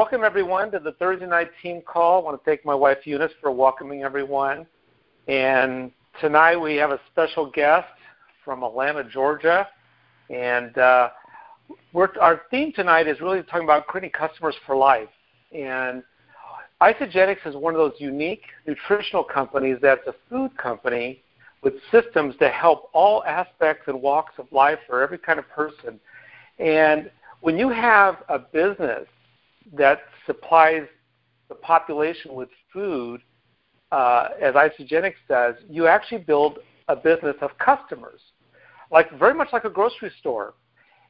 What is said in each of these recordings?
welcome everyone to the Thursday night team call. I want to thank my wife Eunice for welcoming everyone. And tonight we have a special guest from Atlanta, Georgia. And uh, our theme tonight is really talking about creating customers for life. And Isagenix is one of those unique nutritional companies that's a food company with systems to help all aspects and walks of life for every kind of person. And when you have a business that supplies the population with food, uh, as Isagenix does, you actually build a business of customers, like very much like a grocery store.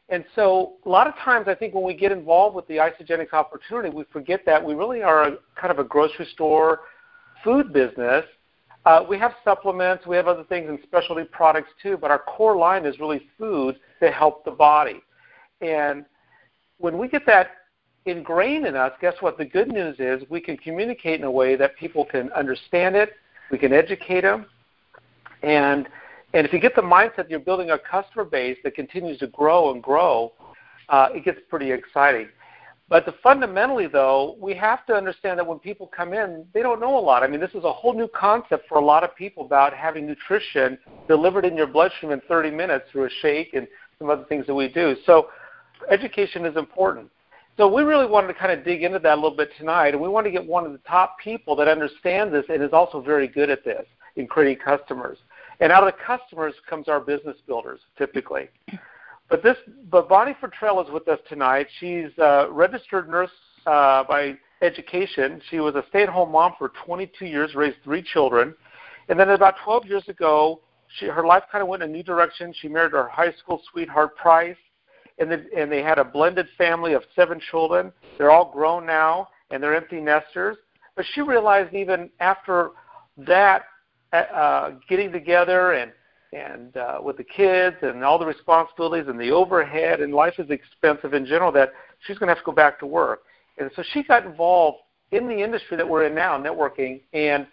And so a lot of times I think when we get involved with the Isagenix opportunity, we forget that we really are a, kind of a grocery store food business. Uh, we have supplements, we have other things and specialty products too, but our core line is really food to help the body. And when we get that ingrained in us, guess what? The good news is we can communicate in a way that people can understand it, we can educate them, and and if you get the mindset you're building a customer base that continues to grow and grow, uh, it gets pretty exciting. But the, fundamentally, though, we have to understand that when people come in, they don't know a lot. I mean, this is a whole new concept for a lot of people about having nutrition delivered in your bloodstream in 30 minutes through a shake and some other things that we do. So, education is important. So, we really wanted to kind of dig into that a little bit tonight, and we want to get one of the top people that understands this and is also very good at this in creating customers. And out of the customers comes our business builders, typically. But this, but Bonnie Futrell is with us tonight. She's a registered nurse uh, by education. She was a stay-at-home mom for 22 years, raised three children, and then about 12 years ago, she, her life kind of went in a new direction. She married her high school sweetheart Price, and, the, and they had a blended family of seven children. They're all grown now, and they're empty nesters. But she realized even after that uh, getting together and and uh, with the kids and all the responsibilities and the overhead and life is expensive in general that she's going to have to go back to work. And so she got involved in the industry that we're in now, networking, and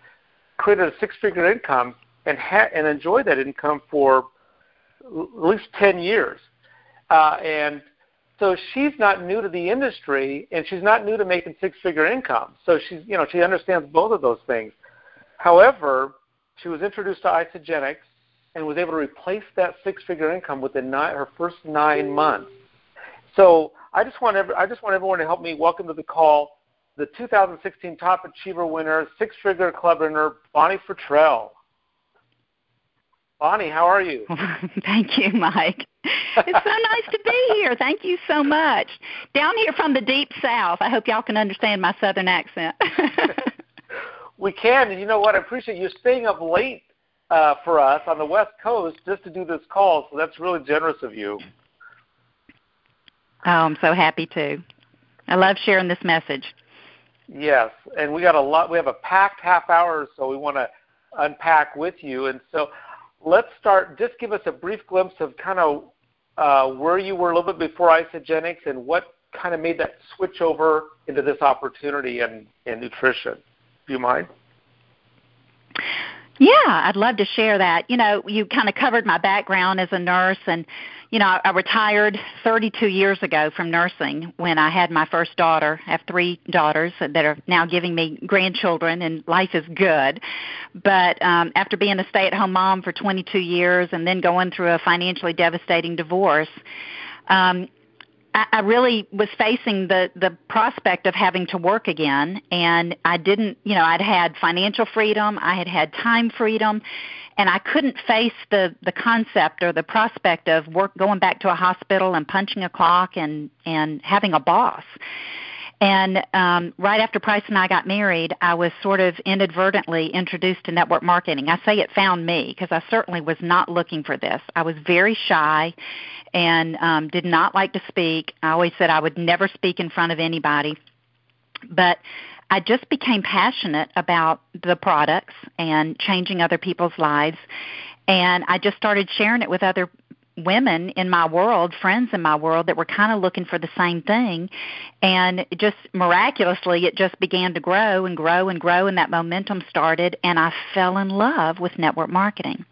created a six-figure income and ha- and enjoyed that income for at least 10 years. Uh, and so she's not new to the industry, and she's not new to making six-figure income. So she's, you know, she understands both of those things. However, she was introduced to Isagenix and was able to replace that six-figure income within nine, her first nine months. So I just want every, I just want everyone to help me welcome to the call the 2016 Top Achiever winner, six-figure club winner, Bonnie Futrell. Bonnie, how are you? Thank you, Mike. It's so nice to be here. Thank you so much. Down here from the deep south. I hope y'all can understand my southern accent. we can. And you know what? I appreciate you staying up late uh, for us on the West Coast just to do this call. So that's really generous of you. Oh, I'm so happy to. I love sharing this message. Yes, and we got a lot. We have a packed half hour, so we want to unpack with you. And so, let's start. Just give us a brief glimpse of kind of uh, where you were a little bit before Isagenix and what kind of made that switch over into this opportunity in, in nutrition. Do you mind? Yeah, I'd love to share that. You know, you kind of covered my background as a nurse, and you know, I retired 32 years ago from nursing when I had my first daughter. I have three daughters that are now giving me grandchildren, and life is good. But um, after being a stay-at-home mom for 22 years and then going through a financially devastating divorce, um, I, really was facing the the prospect of having to work again, and I didn't. You know, I'd had financial freedom, I had had time freedom, and I couldn't face the the concept or the prospect of work going back to a hospital and punching a clock and and having a boss. And um, right after Price and I got married, I was sort of inadvertently introduced to network marketing. I say it found me because I certainly was not looking for this. I was very shy and um, did not like to speak. I always said I would never speak in front of anybody. But I just became passionate about the products and changing other people's lives. And I just started sharing it with other women in my world, friends in my world that were kind of looking for the same thing. And just miraculously, it just began to grow and grow and grow, and that momentum started, and I fell in love with network marketing.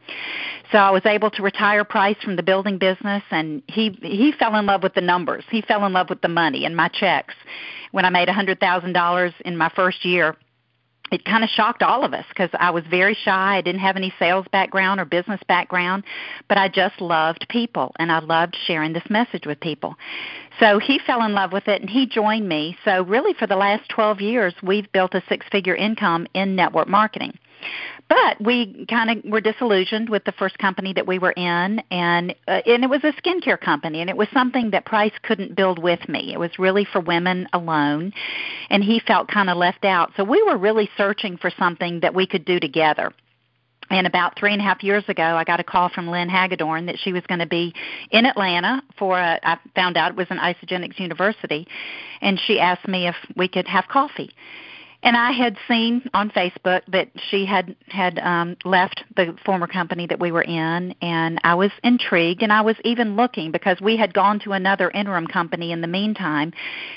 So I was able to retire Price from the building business, and he he fell in love with the numbers. He fell in love with the money and my checks when I made a $100,000 in my first year, it kind of shocked all of us because I was very shy. I didn't have any sales background or business background, but I just loved people and I loved sharing this message with people. So he fell in love with it and he joined me. So, really, for the last 12 years, we've built a six figure income in network marketing. But we kind of were disillusioned with the first company that we were in, and uh, and it was a skincare company, and it was something that Price couldn't build with me. It was really for women alone, and he felt kind of left out. So we were really searching for something that we could do together. And about three and a half years ago, I got a call from Lynn Hagedorn that she was going to be in Atlanta for a, I found out it was an Isagenix University, and she asked me if we could have coffee and I had seen on Facebook that she had had um, left the former company that we were in, and I was intrigued, and I was even looking because we had gone to another interim company in the meantime,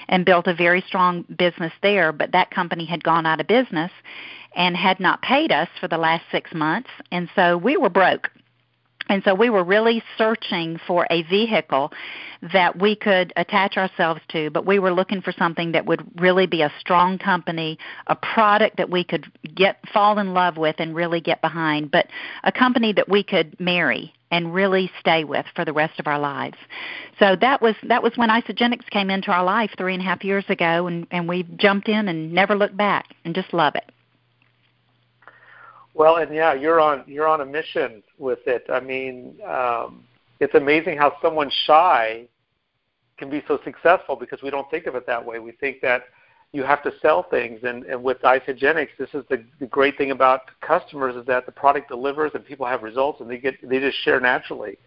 and built a very strong business there. But that company had gone out of business, and had not paid us for the last six months, and so we were broke. And so we were really searching for a vehicle that we could attach ourselves to, but we were looking for something that would really be a strong company, a product that we could get fall in love with and really get behind, but a company that we could marry and really stay with for the rest of our lives. So that was that was when Isagenix came into our life three and a half years ago, and and we jumped in and never looked back and just love it. Well, and yeah, you're on you're on a mission with it. I mean, um, it's amazing how someone shy can be so successful because we don't think of it that way. We think that you have to sell things, and, and with Isagenix, this is the, the great thing about customers is that the product delivers and people have results, and they get they just share naturally.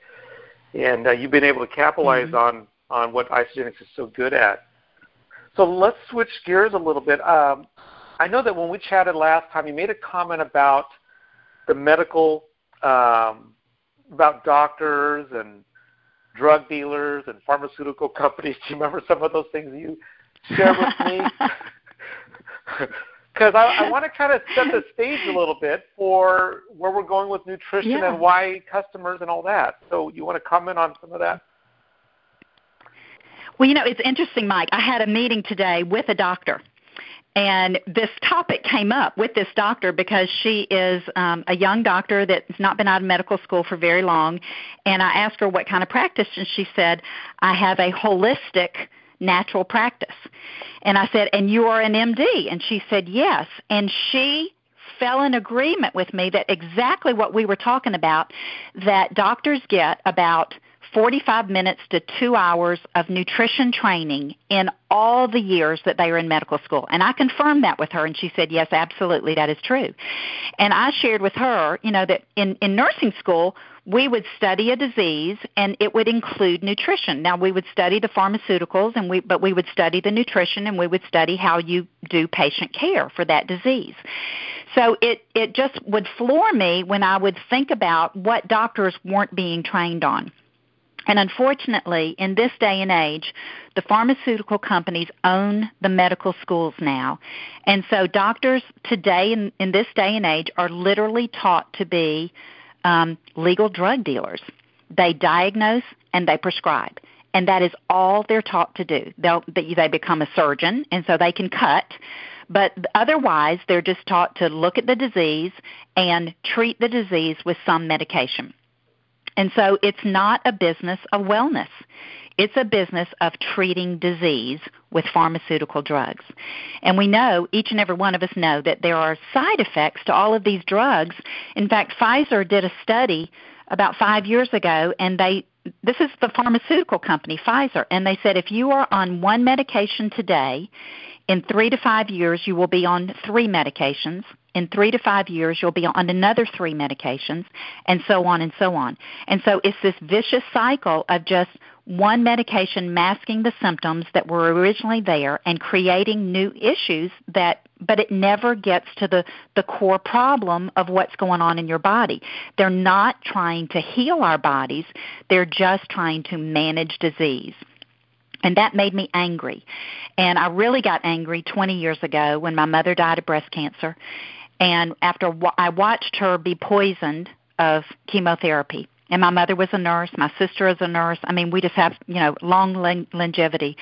And uh, you've been able to capitalize mm-hmm. on on what Isagenix is so good at. So let's switch gears a little bit. Um, I know that when we chatted last time, you made a comment about the medical um, about doctors and drug dealers and pharmaceutical companies. Do you remember some of those things you shared with me? Because I, I want to kind of set the stage a little bit for where we're going with nutrition yeah. and why customers and all that. So you want to comment on some of that? Well, you know, it's interesting, Mike. I had a meeting today with a doctor and this topic came up with this doctor because she is um, a young doctor that's not been out of medical school for very long. And I asked her what kind of practice, and she said, I have a holistic natural practice. And I said, And you are an MD? And she said, Yes. And she fell in agreement with me that exactly what we were talking about that doctors get about 45 minutes to two hours of nutrition training in all the years that they were in medical school. And I confirmed that with her, and she said, yes, absolutely, that is true. And I shared with her, you know, that in, in nursing school, we would study a disease and it would include nutrition. Now we would study the pharmaceuticals and we but we would study the nutrition and we would study how you do patient care for that disease. So it it just would floor me when I would think about what doctors weren't being trained on. And unfortunately, in this day and age, the pharmaceutical companies own the medical schools now. And so doctors today, in, in this day and age, are literally taught to be um, legal drug dealers. They diagnose and they prescribe. And that is all they're taught to do. They'll, they become a surgeon, and so they can cut. But otherwise, they're just taught to look at the disease and treat the disease with some medication. And so it's not a business of wellness. It's a business of treating disease with pharmaceutical drugs. And we know, each and every one of us know, that there are side effects to all of these drugs. In fact, Pfizer did a study about five years ago, and they this is the pharmaceutical company, Pfizer, and they said if you are on one medication today, in three to five years you will be on three medications in three to five years, you'll be on another three medications, and so on and so on. And so it's this vicious cycle of just one medication masking the symptoms that were originally there and creating new issues that but it never gets to the the core problem of what's going on in your body. They're not trying to heal our bodies, they're just trying to manage disease. And that made me angry. And I really got angry 20 years ago when my mother died of breast cancer and after I watched her be poisoned of chemotherapy And my mother was a nurse. My sister is a nurse. I mean, we just have, you know, long longevity.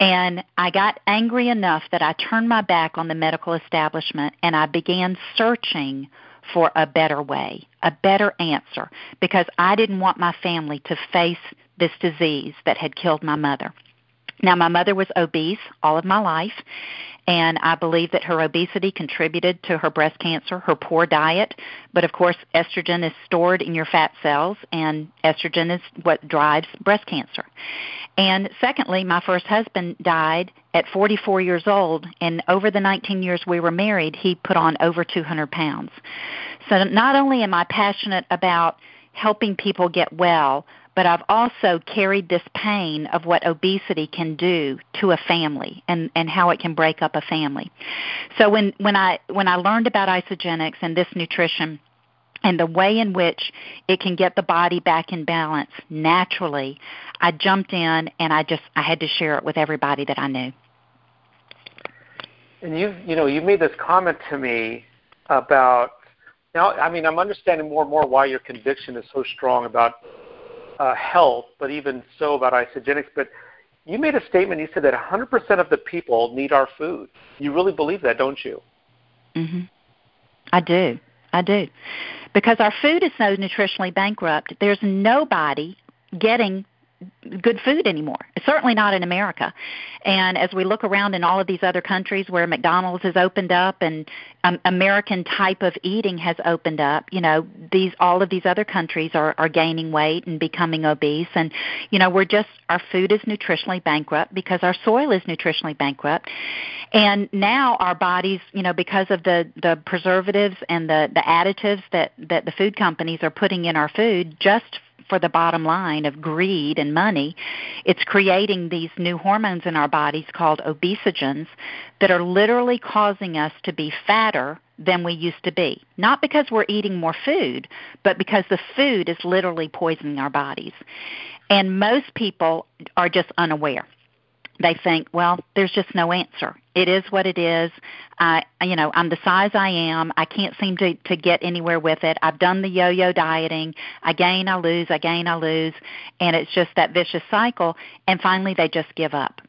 And I got angry enough that I turned my back on the medical establishment and I began searching for a better way, a better answer, because I didn't want my family to face this disease that had killed my mother. Now, my mother was obese all of my life, and I believe that her obesity contributed to her breast cancer, her poor diet. But of course, estrogen is stored in your fat cells, and estrogen is what drives breast cancer. And secondly, my first husband died at 44 years old, and over the 19 years we were married, he put on over 200 pounds. So not only am I passionate about helping people get well, but I've also carried this pain of what obesity can do to a family and, and how it can break up a family. So when, when I when I learned about Isagenix and this nutrition and the way in which it can get the body back in balance naturally, I jumped in and I just I had to share it with everybody that I knew. And you you know, you made this comment to me about now I mean I'm understanding more and more why your conviction is so strong about uh, health, but even so about Isagenix. But you made a statement. You said that 100% of the people need our food. You really believe that, don't you? Mm-hmm. I do. I do. Because our food is so nutritionally bankrupt, there's nobody getting good food anymore. Certainly not in America. And as we look around in all of these other countries where McDonald's has opened up and um, American type of eating has opened up, you know, these all of these other countries are are gaining weight and becoming obese and you know, we're just our food is nutritionally bankrupt because our soil is nutritionally bankrupt. And now our bodies, you know, because of the the preservatives and the the additives that that the food companies are putting in our food just for the bottom line of greed and money, it's creating these new hormones in our bodies called obesogens that are literally causing us to be fatter than we used to be. Not because we're eating more food, but because the food is literally poisoning our bodies. And most people are just unaware they think, well, there's just no answer. It is what it is. I, you know, I'm the size I am. I can't seem to to get anywhere with it. I've done the yo-yo dieting. I gain, I lose. I gain, I lose, and it's just that vicious cycle. And finally, they just give up.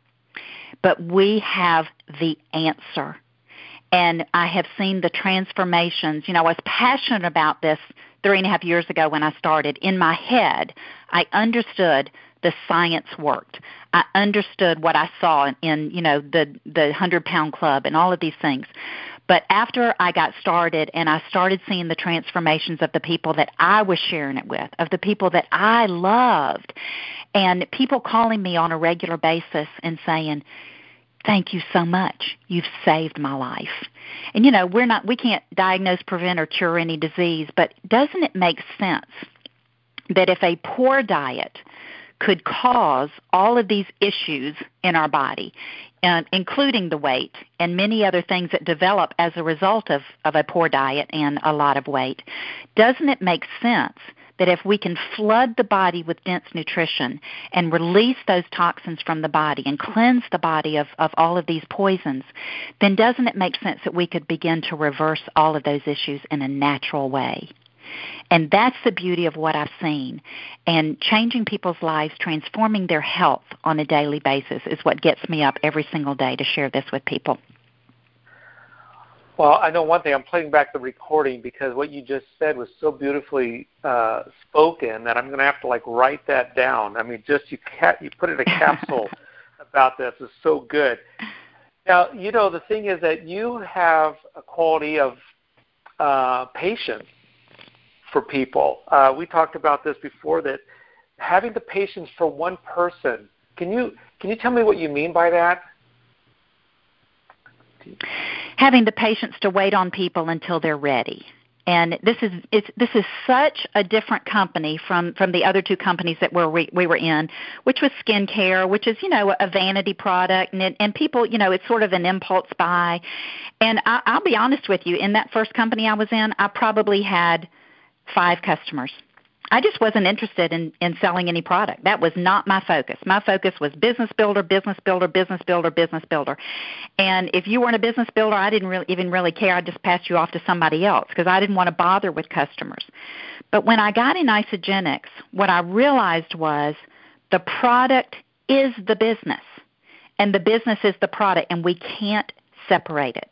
But we have the answer, and I have seen the transformations. You know, I was passionate about this three and a half years ago when I started. In my head, I understood the science worked. I understood what I saw in, in you know the the hundred pound club and all of these things. But after I got started and I started seeing the transformations of the people that I was sharing it with, of the people that I loved, and people calling me on a regular basis and saying, Thank you so much. You've saved my life. And you know, we're not we can't diagnose, prevent or cure any disease, but doesn't it make sense that if a poor diet could cause all of these issues in our body, and including the weight and many other things that develop as a result of, of a poor diet and a lot of weight. Doesn't it make sense that if we can flood the body with dense nutrition and release those toxins from the body and cleanse the body of, of all of these poisons, then doesn't it make sense that we could begin to reverse all of those issues in a natural way? And that's the beauty of what I've seen. And changing people's lives, transforming their health on a daily basis is what gets me up every single day to share this with people. Well, I know one thing. I'm playing back the recording because what you just said was so beautifully uh, spoken that I'm going to have to like write that down. I mean, just you ca- you put in a capsule about this is so good. Now, you know, the thing is that you have a quality of uh, patience for people. Uh, we talked about this before that having the patience for one person. Can you can you tell me what you mean by that? Having the patience to wait on people until they're ready. And this is it's, this is such a different company from from the other two companies that we're, we we were in, which was skincare, which is you know a vanity product, and and people you know it's sort of an impulse buy. And I, I'll be honest with you, in that first company I was in, I probably had five customers. I just wasn't interested in, in selling any product. That was not my focus. My focus was business builder, business builder, business builder, business builder. And if you weren't a business builder, I didn't really even really care. I just passed you off to somebody else because I didn't want to bother with customers. But when I got in Isagenix, what I realized was the product is the business and the business is the product and we can't separate it.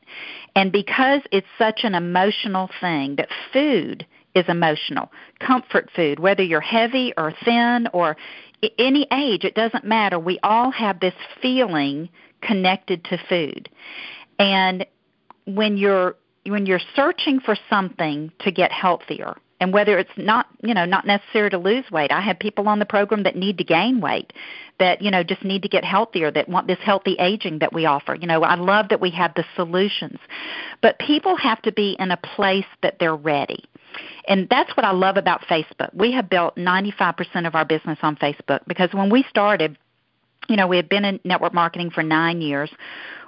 And because it's such an emotional thing that food is emotional. Comfort food, whether you're heavy or thin or any age, it doesn't matter. We all have this feeling connected to food. And when you're when you're searching for something to get healthier, and whether it's not you know not necessary to lose weight i have people on the program that need to gain weight that you know just need to get healthier that want this healthy aging that we offer you know i love that we have the solutions but people have to be in a place that they're ready and that's what I love about Facebook. We have built 95% of our business on Facebook because when we started, you know, we had been in network marketing for nine years.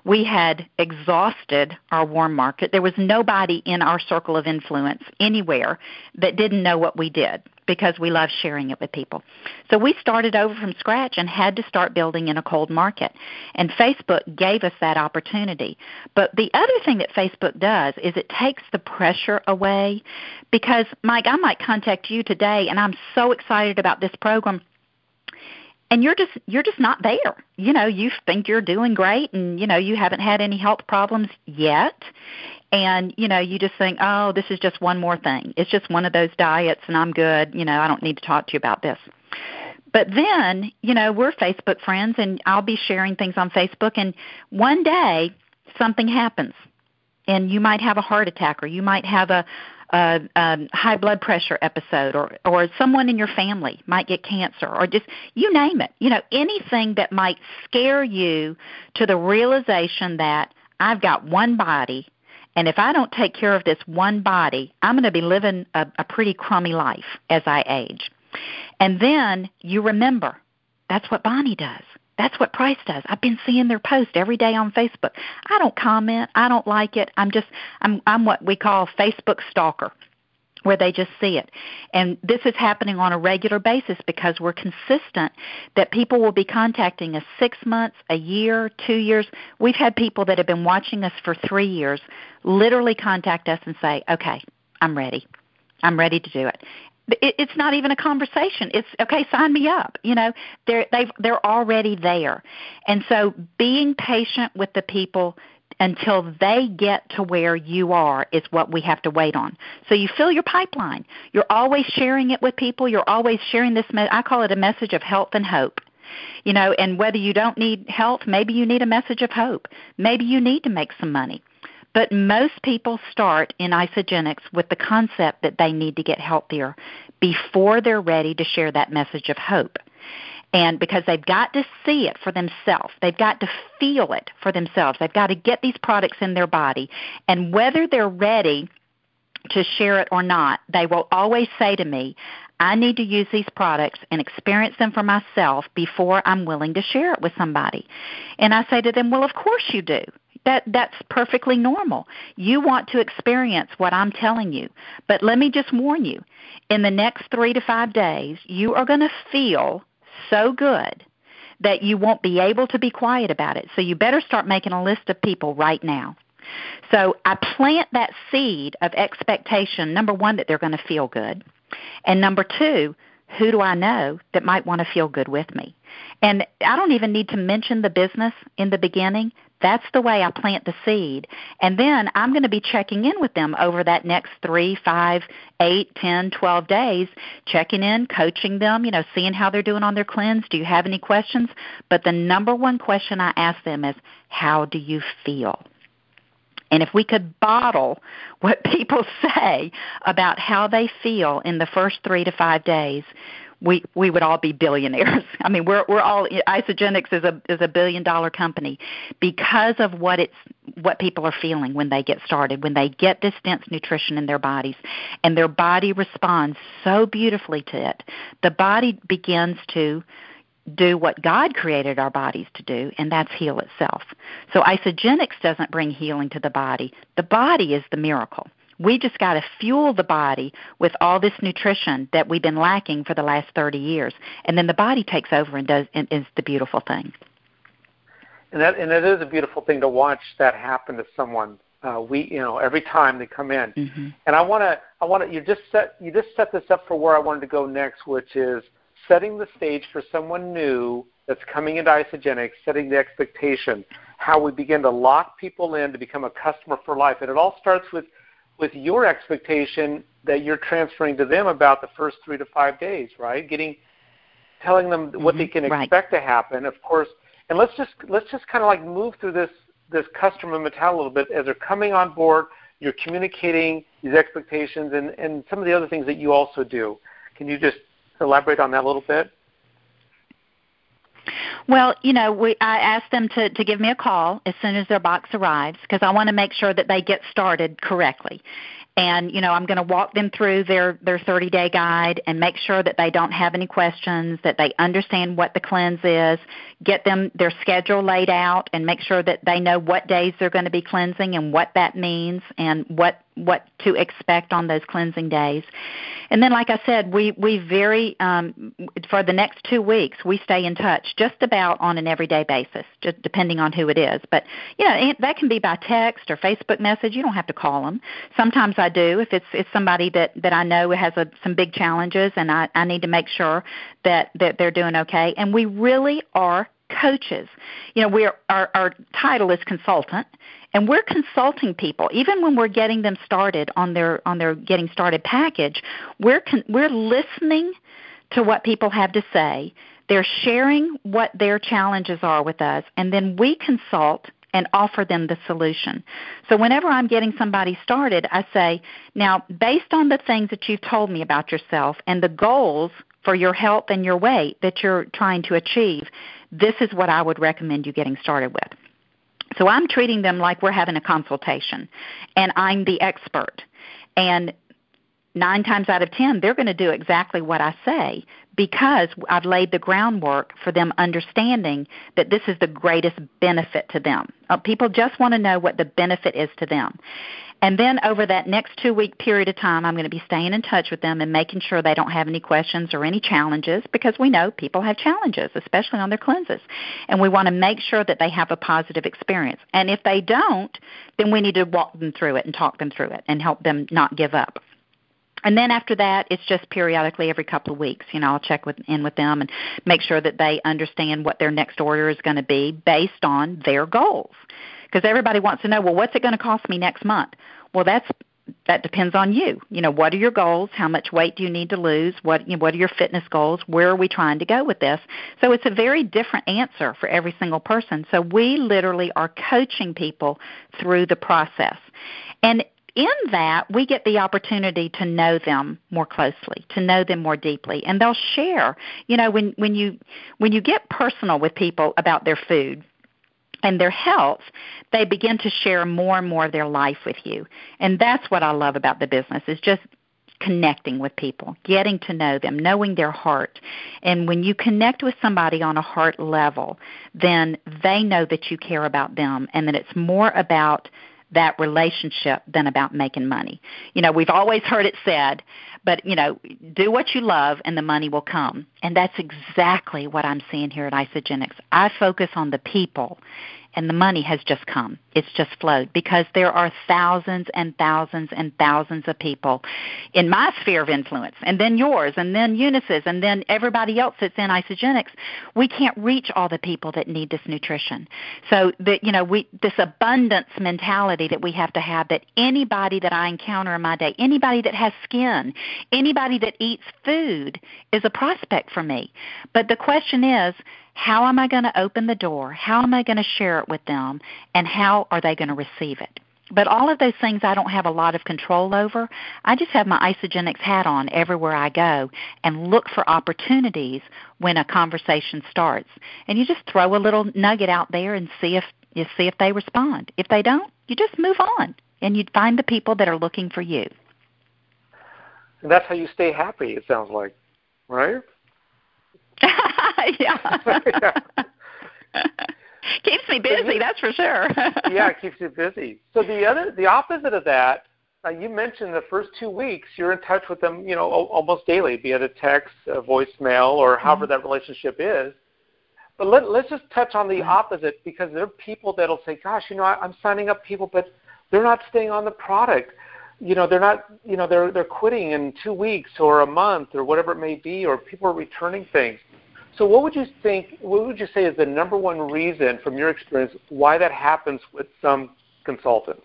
We had exhausted our warm market. There was nobody in our circle of influence anywhere that didn't know what we did because we love sharing it with people. So we started over from scratch and had to start building in a cold market. And Facebook gave us that opportunity. But the other thing that Facebook does is it takes the pressure away because Mike, I might contact you today and I'm so excited about this program and you're just you're just not there. You know you think you're doing great and you know you haven't had any health problems yet. And you know you just think oh this is just one more thing. It's just one of those diets and i'm good. You know i don't need to talk to you about this. But then you know we're facebook friends and i'll be sharing things on facebook and one day something happens and you might have a heart attack or you might have a a, a high blood pressure episode or or someone in your family might get cancer or just you name it. You know anything that might scare you to the realization that I've got one body and if I don't take care of this one body I'm going to be living a, a pretty crummy life as I age. And then you remember that's what Bonnie does that's what Price does. I've been seeing their post every day on Facebook. I don't comment. I don't like it. I'm just I'm I'm what we call Facebook stalker where they just see it. And this is happening on a regular basis because we're consistent that people will be contacting us 6 months, a year, 2 years. We've had people that have been watching us for 3 years literally contact us and say, "Okay, I'm ready. I'm ready to do it." It, it's not even a conversation. It's okay, sign me up. You know, they're they've they're already there, and so being patient with the people until they get to where you are is what we have to wait on. So you fill your pipeline. You're always sharing it with people. You're always sharing this. Me- I call it a message of health and hope. You know, and whether you don't need health, maybe you need a message of hope. Maybe you need to make some money. But most people start in Isagenix with the concept that they need to get healthier before they're ready to share that message of hope. And because they've got to see it for themselves, they've got to feel it for themselves, they've got to get these products in their body. And whether they're ready to share it or not, they will always say to me, I need to use these products and experience them for myself before I'm willing to share it with somebody. And I say to them, Well, of course you do that that's perfectly normal. You want to experience what I'm telling you. But let me just warn you, in the next 3 to 5 days, you are going to feel so good that you won't be able to be quiet about it. So you better start making a list of people right now. So I plant that seed of expectation number 1 that they're going to feel good, and number 2, who do I know that might want to feel good with me? And I don't even need to mention the business in the beginning. That's the way I plant the seed. And then I'm going to be checking in with them over that next three, five, eight, ten, twelve days, checking in, coaching them, you know, seeing how they're doing on their cleanse. Do you have any questions? But the number one question I ask them is, how do you feel? And if we could bottle what people say about how they feel in the first three to five days, we we would all be billionaires. I mean, we're we're all Isagenix is a is a billion dollar company because of what it's what people are feeling when they get started, when they get this dense nutrition in their bodies, and their body responds so beautifully to it. The body begins to do what God created our bodies to do, and that's heal itself. So Isagenix doesn't bring healing to the body. The body is the miracle We just got to fuel the body with all this nutrition that we've been lacking for the last 30 years, and then the body takes over and does and is the beautiful thing. And that and it is a beautiful thing to watch that happen to someone. Uh, we you know every time they come in, mm-hmm. and I want to I want to you just set you just set this up for where I wanted to go next, which is setting the stage for someone new that's coming into Isagenix, setting the expectation, how we begin to lock people in to become a customer for life. And it all starts with, with your expectation that you're transferring to them about the first three to five days, right? Getting telling them mm-hmm. what they can right. expect to happen, of course. And let's just let's just kind of like move through this this customer mentality a little bit as they're coming on board. You're communicating these expectations and, and some of the other things that you also do. Can you just elaborate on that a little bit? Well, you know, we I ask them to to give me a call as soon as their box arrives because I want to make sure that they get started correctly and you know i'm going to walk them through their their 30 day guide and make sure that they don't have any questions that they understand what the cleanse is get them their schedule laid out and make sure that they know what days they're going to be cleansing and what that means and what what to expect on those cleansing days. And then, like I said, we we very um, for the next two weeks we stay in touch just about on an everyday basis, just depending on who it is. But you know that can be by text or Facebook message. You don't have to call them. Sometimes I do if it's it's somebody that that I know has a, some big challenges, and I I need to make sure that that they're doing okay. And we really are coaches. You know, we're our our title is consultant and we're consulting people even when we're getting them started on their on their getting started package. We're con- we're listening to what people have to say. They're sharing what their challenges are with us and then we consult and offer them the solution. So whenever I'm getting somebody started, I say, now, based on the things that you've told me about yourself and the goals for your health and your weight that you're trying to achieve, this is what I would recommend you getting started with. So I'm treating them like we're having a consultation, and I'm the expert. And nine times out of ten, they're going to do exactly what I say because I've laid the groundwork for them understanding that this is the greatest benefit to them. Uh, people just want to know what the benefit is to them. And then over that next two week period of time, I'm going to be staying in touch with them and making sure they don't have any questions or any challenges because we know people have challenges, especially on their cleanses. And we want to make sure that they have a positive experience. And if they don't, then we need to walk them through it and talk them through it and help them not give up. And then after that, it's just periodically every couple of weeks. You know, I'll check with, in with them and make sure that they understand what their next order is going to be based on their goals because everybody wants to know, well, what's it going to cost me next month? Well, that's that depends on you. You know, what are your goals? How much weight do you need to lose? What you know, what are your fitness goals? Where are we trying to go with this? So it's a very different answer for every single person. So we literally are coaching people through the process. And in that, we get the opportunity to know them more closely, to know them more deeply, and they'll share. You know, when when you when you get personal with people about their food, and their health, they begin to share more and more of their life with you. And that's what I love about the business is just connecting with people, getting to know them, knowing their heart. And when you connect with somebody on a heart level, then they know that you care about them and that it's more about that relationship than about making money. You know, we've always heard it said, but you know, do what you love and the money will come. And that's exactly what I'm seeing here at Isagenix. I focus on the people and the money has just come. It's just flowed because there are thousands and thousands and thousands of people in my sphere of influence, and then yours, and then Eunice's, and then everybody else that's in Isagenix. We can't reach all the people that need this nutrition. So that you know, we this abundance mentality that we have to have that anybody that I encounter in my day, anybody that has skin, anybody that eats food is a prospect for me. But the question is how am I going to open the door? How am I going to share it with them? And how are they going to receive it? But all of those things I don't have a lot of control over. I just have my Isagenix hat on everywhere I go and look for opportunities when a conversation starts. And you just throw a little nugget out there and see if you see if they respond. If they don't, you just move on and you find the people that are looking for you. And that's how you stay happy, it sounds like, right? yeah. keeps me busy, that's for sure. yeah, it keeps you busy. So the other, the opposite of that, uh, you mentioned the first two weeks you're in touch with them, you know, almost daily, be it a text, a voicemail, or however mm-hmm. that relationship is. But let, let's just touch on the opposite because there are people that'll say, "Gosh, you know, I, I'm signing up people, but they're not staying on the product. You know, they're not. You know, they're they're quitting in two weeks or a month or whatever it may be, or people are returning things." So, what would you think? What would you say is the number one reason, from your experience, why that happens with some consultants?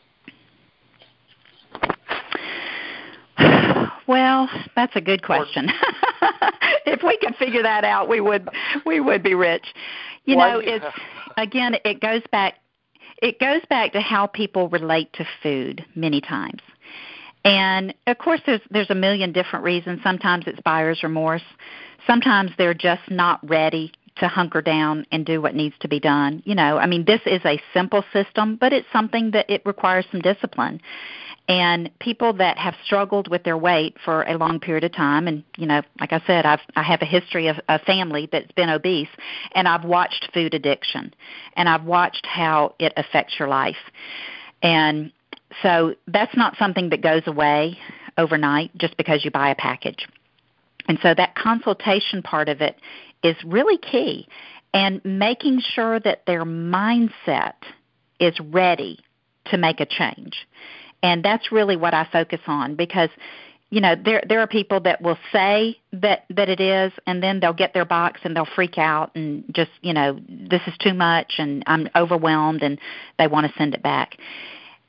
Well, that's a good question. if we could figure that out, we would we would be rich. You know, it's again it goes back it goes back to how people relate to food many times. And of course there's there's a million different reasons. Sometimes it's buyer's remorse. Sometimes they're just not ready to hunker down and do what needs to be done. You know, I mean this is a simple system, but it's something that it requires some discipline. And people that have struggled with their weight for a long period of time and you know like i said i've i have a history of a family that's been obese and i've watched food addiction and i've watched how it affects your life. And so that's not something that goes away overnight just because you buy a package and so that consultation part of it is really key. And making sure that their mindset is ready to make a change. And that's really what I focus on because you know there there are people that will say that that it is and then they'll get their box and they'll freak out and just you know this is too much and I'm overwhelmed and they want to send it back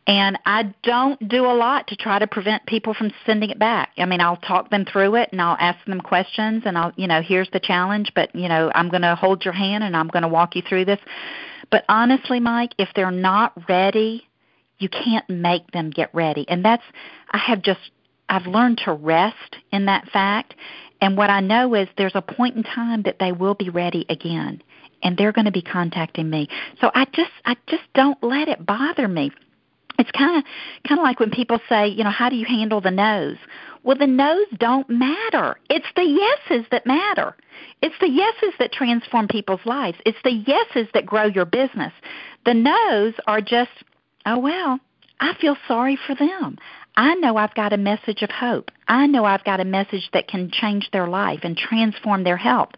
and I don't do a lot to try to prevent people from sending it back. I mean, I'll talk them through it and I'll ask them questions and I'll, you know, here's the challenge, but you know, I'm going to hold your hand and I'm going to walk you through this. But honestly, Mike, if they're not ready you can't make them get ready. And that's, I have just, I've learned to rest in that fact. And what I know is there's a point in time that they will be ready again. And they're going to be contacting me. So I just, I just don't let it bother me. It's kind of, kind of like when people say, you know, how do you handle the no's? Well, the no's don't matter. It's the yeses that matter. It's the yeses that transform people's lives. It's the yeses that grow your business. The no's are just oh, well, I feel sorry for them. I know I've got a message of hope. I know I've got a message that can change their life and transform their health.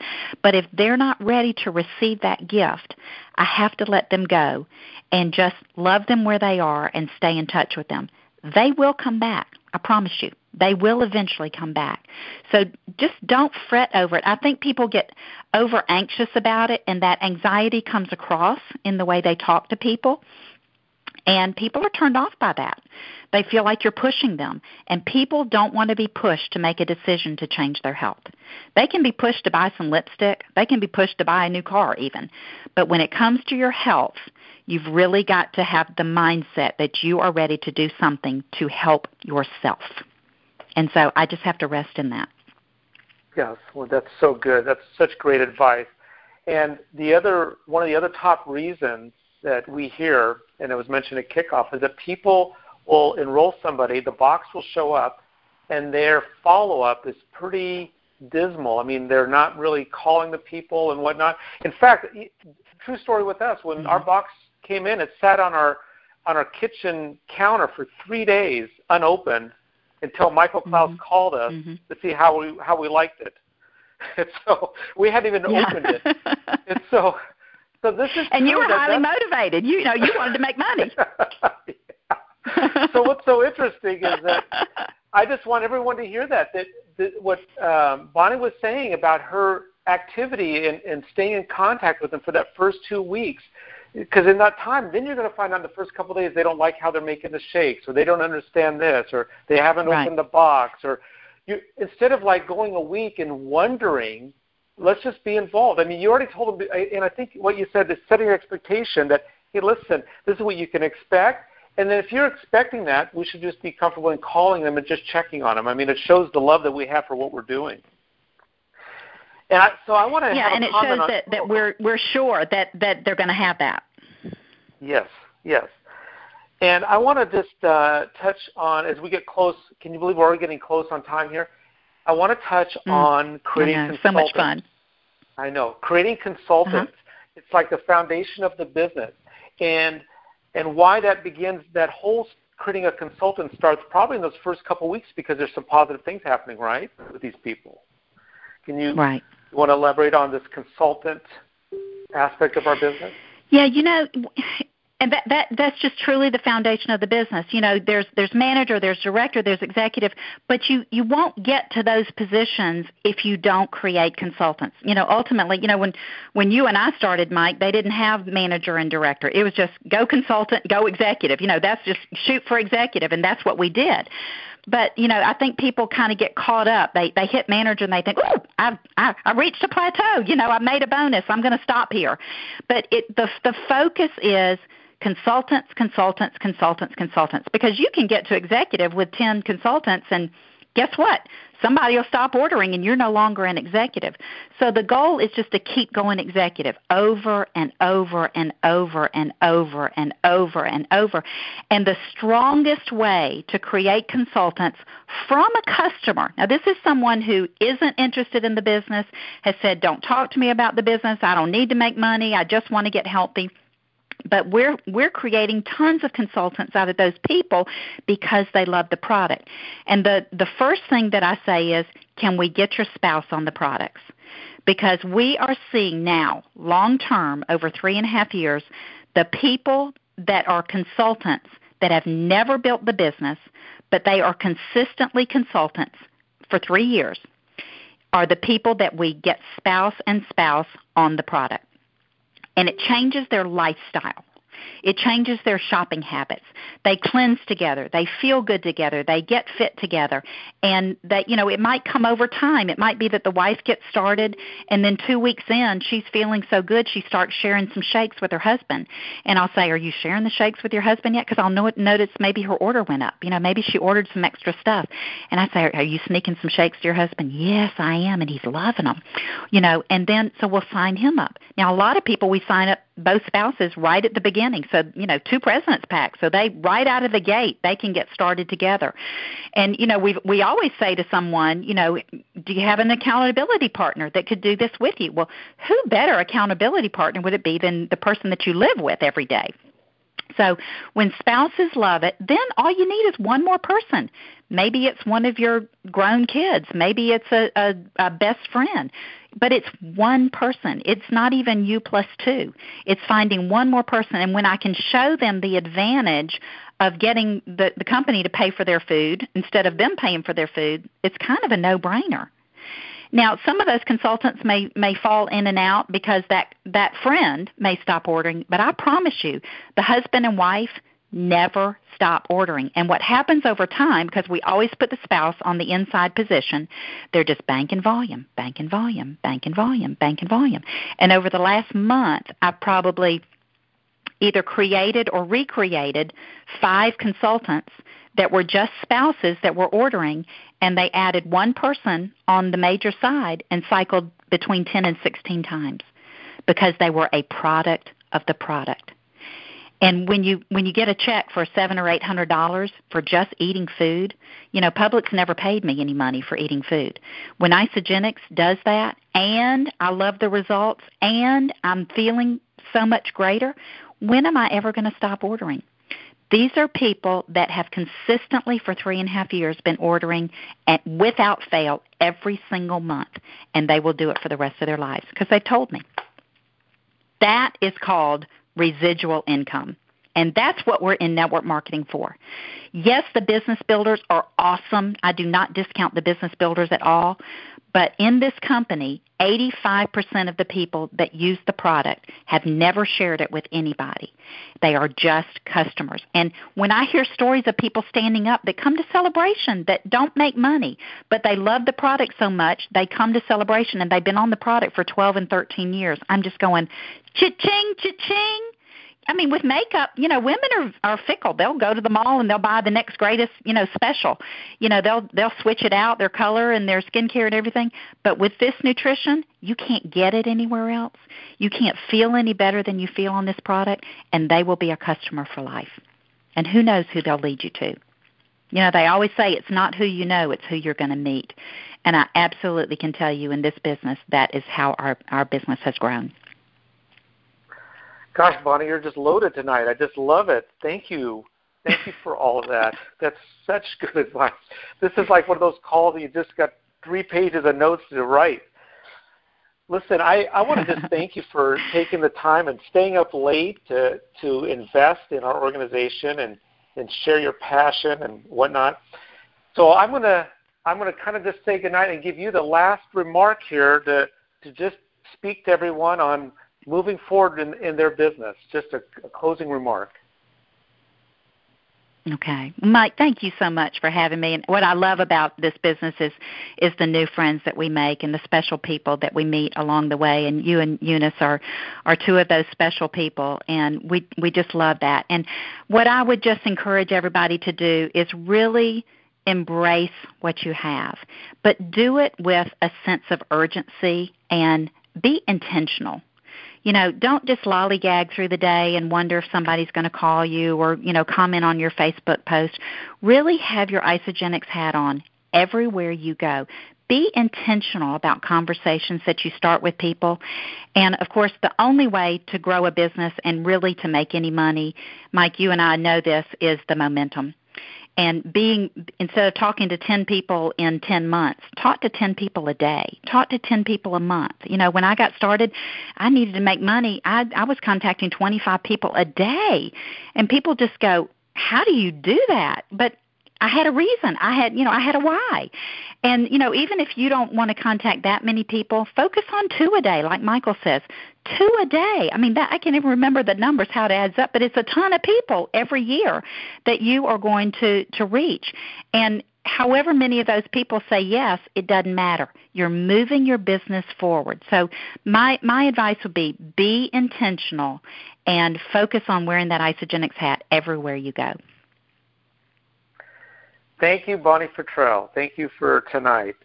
But if they're not ready to receive that gift, I have to let them go and just love them where they are and stay in touch with them. They will come back. I promise you. They will eventually come back. So just don't fret over it. I think people get over anxious about it, and that anxiety comes across in the way they talk to people. And people are turned off by that. They feel like you're pushing them. And people don't want to be pushed to make a decision to change their health. They can be pushed to buy some lipstick, they can be pushed to buy a new car, even. But when it comes to your health, you've really got to have the mindset that you are ready to do something to help yourself. And so I just have to rest in that. Yes, well, that's so good. That's such great advice. And the other one of the other top reasons that we hear, and it was mentioned at kickoff, is that people will enroll somebody, the box will show up, and their follow up is pretty dismal. I mean, they're not really calling the people and whatnot. In fact, true story with us, when mm-hmm. our box came in, it sat on our on our kitchen counter for three days unopened until Michael Klaus mm-hmm. called us mm-hmm. to see how we how we liked it. And so we hadn't even yeah. opened it. and so so this is and you were highly motivated. You know, you wanted to make money. so what's so interesting is that I just want everyone to hear that that, that what um, Bonnie was saying about her activity and, and staying in contact with them for that first two weeks. Because in that time, then you're going to find out in the first couple of days they don't like how they're making the shakes, or they don't understand this, or they haven't right. opened the box, or you instead of like going a week and wondering let's just be involved. I mean, you already told them, and I think what you said is setting your expectation that, hey, listen, this is what you can expect. And then if you're expecting that, we should just be comfortable in calling them and just checking on them. I mean, it shows the love that we have for what we're doing. And I, so I want to yeah, and it shows on, that, that we're we're sure that that they're going to have that. Yes, yes. And I want to just uh, touch on as we get close. Can you believe we're already getting close on time here? I want to touch mm. on creating know, consultants. So much fun. I know creating consultants. Uh-huh. It's like the foundation of the business, and and why that begins. That whole creating a consultant starts probably in those first couple of weeks because there's some positive things happening, right, with these people. Can you right. want to elaborate on this consultant aspect of our business? Yeah, you know, and that, that that's just truly the foundation of the business. You know there's there's manager there's director there's executive but you you won't get to those positions if you don't create consultants. You know ultimately you know when when you and I started Mike they didn't have manager and director. It was just go consultant go executive. You know that's just shoot for executive and that's what we did. But you know i think people kind of get caught up. They they hit manager and they think oh i've i i reached a plateau. You know i made a bonus. I'm going to stop here. But it the the focus is consultants, consultants, consultants, consultants. Because you can get to executive with 10 consultants, and guess what? Somebody will stop ordering, and you're no longer an executive. So the goal is just to keep going executive over and over and over and over and over and over. And the strongest way to create consultants from a customer now, this is someone who isn't interested in the business, has said, Don't talk to me about the business. I don't need to make money. I just want to get healthy but we're we're creating tons of consultants out of those people because they love the product. And the the first thing that I say is, can we get your spouse on the products? Because we are seeing now, long term, over three and a half years, the people that are consultants that have never built the business, but they are consistently consultants for three years, are the people that we get spouse and spouse on the product and it changes their lifestyle. It changes their shopping habits. They cleanse together. They feel good together. They get fit together. And that, you know, it might come over time. It might be that the wife gets started and then 2 weeks in she's feeling so good she starts sharing some shakes with her husband. And I'll say, "Are you sharing the shakes with your husband yet?" Cuz I'll know notice maybe her order went up. You know, maybe she ordered some extra stuff. And I say, "Are you sneaking some shakes to your husband?" "Yes, I am." And he's loving them. You know, and then so we'll sign him up. Now a lot of people we sign up both spouses right at the beginning. So, you know, two presidents pack. So they right out of the gate they can get started together. And, you know, we we always say to someone, you know, do you have an accountability partner that could do this with you? Well, who better accountability partner would it be than the person that you live with every day? So when spouses love it, then all you need is one more person. Maybe it's one of your grown kids. Maybe it's a, a, a best friend. But it's one person. It's not even you plus two. It's finding one more person. And when I can show them the advantage of getting the, the company to pay for their food instead of them paying for their food, it's kind of a no brainer. Now, some of those consultants may may fall in and out because that that friend may stop ordering, but I promise you, the husband and wife never stop ordering. And what happens over time, because we always put the spouse on the inside position, they're just banking volume, banking volume, banking volume, banking volume. And over the last month, I've probably either created or recreated five consultants that were just spouses that were ordering, and they added one person on the major side and cycled between 10 and 16 times because they were a product of the product. And when you when you get a check for seven or eight hundred dollars for just eating food, you know, Publix never paid me any money for eating food. When Isagenix does that, and I love the results, and I'm feeling so much greater, when am I ever going to stop ordering? These are people that have consistently for three and a half years been ordering at, without fail every single month, and they will do it for the rest of their lives because they told me. That is called residual income. And that's what we're in network marketing for. Yes, the business builders are awesome. I do not discount the business builders at all. But in this company, 85% of the people that use the product have never shared it with anybody. They are just customers. And when I hear stories of people standing up that come to celebration that don't make money, but they love the product so much, they come to celebration and they've been on the product for 12 and 13 years. I'm just going, cha-ching, cha-ching I mean, with makeup, you know, women are are fickle. They'll go to the mall and they'll buy the next greatest, you know, special. You know, they'll they'll switch it out, their color and their skincare and everything. But with this nutrition, you can't get it anywhere else. You can't feel any better than you feel on this product, and they will be a customer for life. And who knows who they'll lead you to? You know, they always say it's not who you know, it's who you're going to meet. And I absolutely can tell you in this business that is how our our business has grown. Gosh, Bonnie, you're just loaded tonight. I just love it. Thank you Thank you for all of that. That's such good advice. This is like one of those calls that you just got three pages of notes to write. Listen, I, I want to just thank you for taking the time and staying up late to, to invest in our organization and, and share your passion and whatnot. So I'm gonna I'm gonna kind of just say goodnight and give you the last remark here to to just speak to everyone on moving forward in, in their business. Just a, a closing remark. Okay. Mike, thank you so much for having me. And what I love about this business is is the new friends that we make and the special people that we meet along the way. And you and Eunice are are two of those special people and we we just love that. And what I would just encourage everybody to do is really embrace what you have, but do it with a sense of urgency and be intentional you know, don't just lollygag through the day and wonder if somebody's going to call you or, you know, comment on your Facebook post. Really have your Isagenix hat on everywhere you go. Be intentional about conversations that you start with people. And of course, the only way to grow a business and really to make any money, Mike, you and I know this, is the momentum and being instead of talking to 10 people in 10 months talk to 10 people a day. Talk to 10 people a month. You know when i got started i needed to make money. I i was contacting 25 people a day. And people just go how do you do that? But I had a reason. I had, you know, I had a why. And, you know, even if you don't want to contact that many people, focus on two a day, like Michael says. Two a day. I mean, that I can't even remember the numbers, how it adds up, but it's a ton of people every year that you are going to, to reach. And however many of those people say yes, it doesn't matter. You're moving your business forward. So my my advice would be be intentional and focus on wearing that Isagenix hat everywhere you go. Thank you, Bonnie Futrell. Thank you for tonight.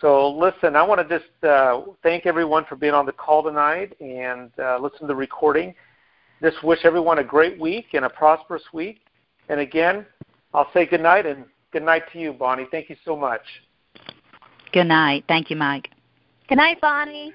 So, listen, I want to just uh, thank everyone for being on the call tonight and uh, listen to the recording. Just wish everyone a great week and a prosperous week. And again, I'll say good night and good night to you, Bonnie. Thank you so much. Good night. Thank you, Mike. Good night, Bonnie.